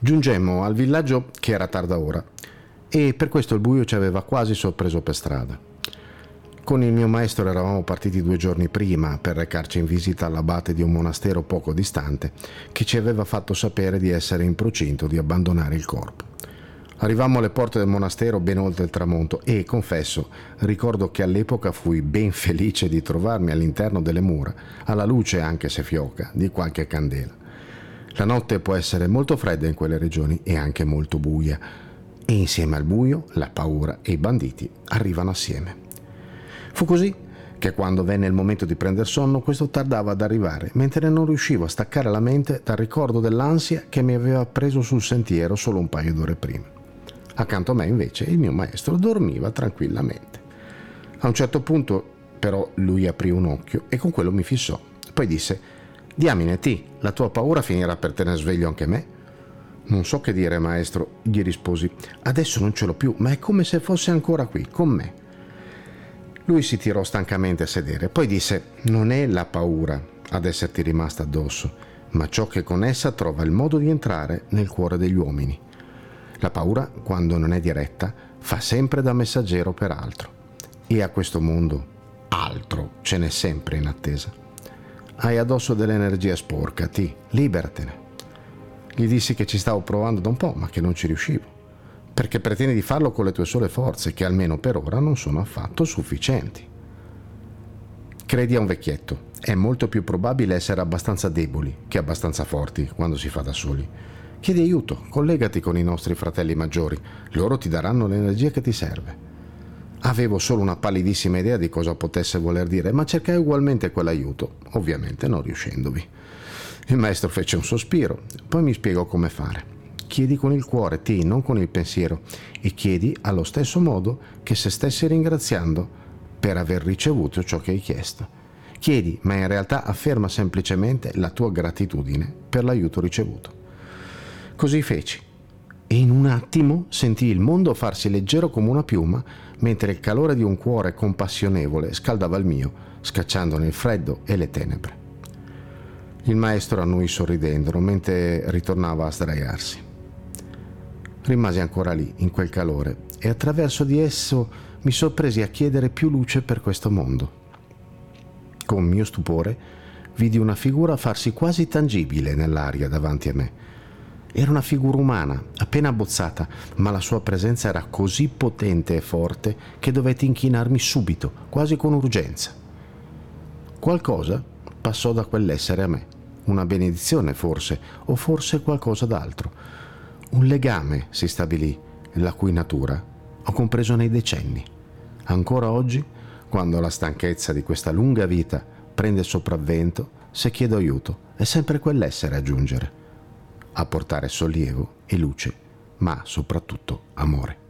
Giungemmo al villaggio che era tarda ora e per questo il buio ci aveva quasi sorpreso per strada. Con il mio maestro eravamo partiti due giorni prima per recarci in visita all'abate di un monastero poco distante che ci aveva fatto sapere di essere in procinto di abbandonare il corpo. Arrivammo alle porte del monastero ben oltre il tramonto e, confesso, ricordo che all'epoca fui ben felice di trovarmi all'interno delle mura, alla luce, anche se fioca, di qualche candela. La notte può essere molto fredda in quelle regioni e anche molto buia e insieme al buio la paura e i banditi arrivano assieme. Fu così che quando venne il momento di prendere sonno questo tardava ad arrivare, mentre non riuscivo a staccare la mente dal ricordo dell'ansia che mi aveva preso sul sentiero solo un paio d'ore prima. Accanto a me invece il mio maestro dormiva tranquillamente. A un certo punto però lui aprì un occhio e con quello mi fissò. Poi disse Diamine, ti, la tua paura finirà per tenere sveglio anche me. Non so che dire, maestro, gli risposi. Adesso non ce l'ho più, ma è come se fosse ancora qui, con me. Lui si tirò stancamente a sedere, poi disse: Non è la paura ad esserti rimasta addosso, ma ciò che con essa trova il modo di entrare nel cuore degli uomini. La paura, quando non è diretta, fa sempre da messaggero per altro. E a questo mondo altro ce n'è sempre in attesa. Hai addosso dell'energia sporca, ti, liberatene. Gli dissi che ci stavo provando da un po', ma che non ci riuscivo. Perché pretendi di farlo con le tue sole forze, che almeno per ora non sono affatto sufficienti. Credi a un vecchietto, è molto più probabile essere abbastanza deboli che abbastanza forti quando si fa da soli. Chiedi aiuto, collegati con i nostri fratelli maggiori, loro ti daranno l'energia che ti serve. Avevo solo una pallidissima idea di cosa potesse voler dire, ma cercai ugualmente quell'aiuto, ovviamente non riuscendovi. Il maestro fece un sospiro, poi mi spiegò come fare. Chiedi con il cuore, ti, non con il pensiero, e chiedi allo stesso modo che se stessi ringraziando per aver ricevuto ciò che hai chiesto. Chiedi, ma in realtà afferma semplicemente la tua gratitudine per l'aiuto ricevuto. Così feci e in un attimo sentii il mondo farsi leggero come una piuma, mentre il calore di un cuore compassionevole scaldava il mio, scacciandone il freddo e le tenebre. Il maestro annui sorridendo mentre ritornava a sdraiarsi. Rimasi ancora lì, in quel calore, e attraverso di esso mi sorpresi a chiedere più luce per questo mondo. Con mio stupore vidi una figura farsi quasi tangibile nell'aria davanti a me era una figura umana, appena abbozzata, ma la sua presenza era così potente e forte che dovetti inchinarmi subito, quasi con urgenza. Qualcosa passò da quell'essere a me, una benedizione forse, o forse qualcosa d'altro. Un legame si stabilì, la cui natura ho compreso nei decenni. Ancora oggi, quando la stanchezza di questa lunga vita prende sopravvento, se chiedo aiuto, è sempre quell'essere a giungere a portare sollievo e luce, ma soprattutto amore.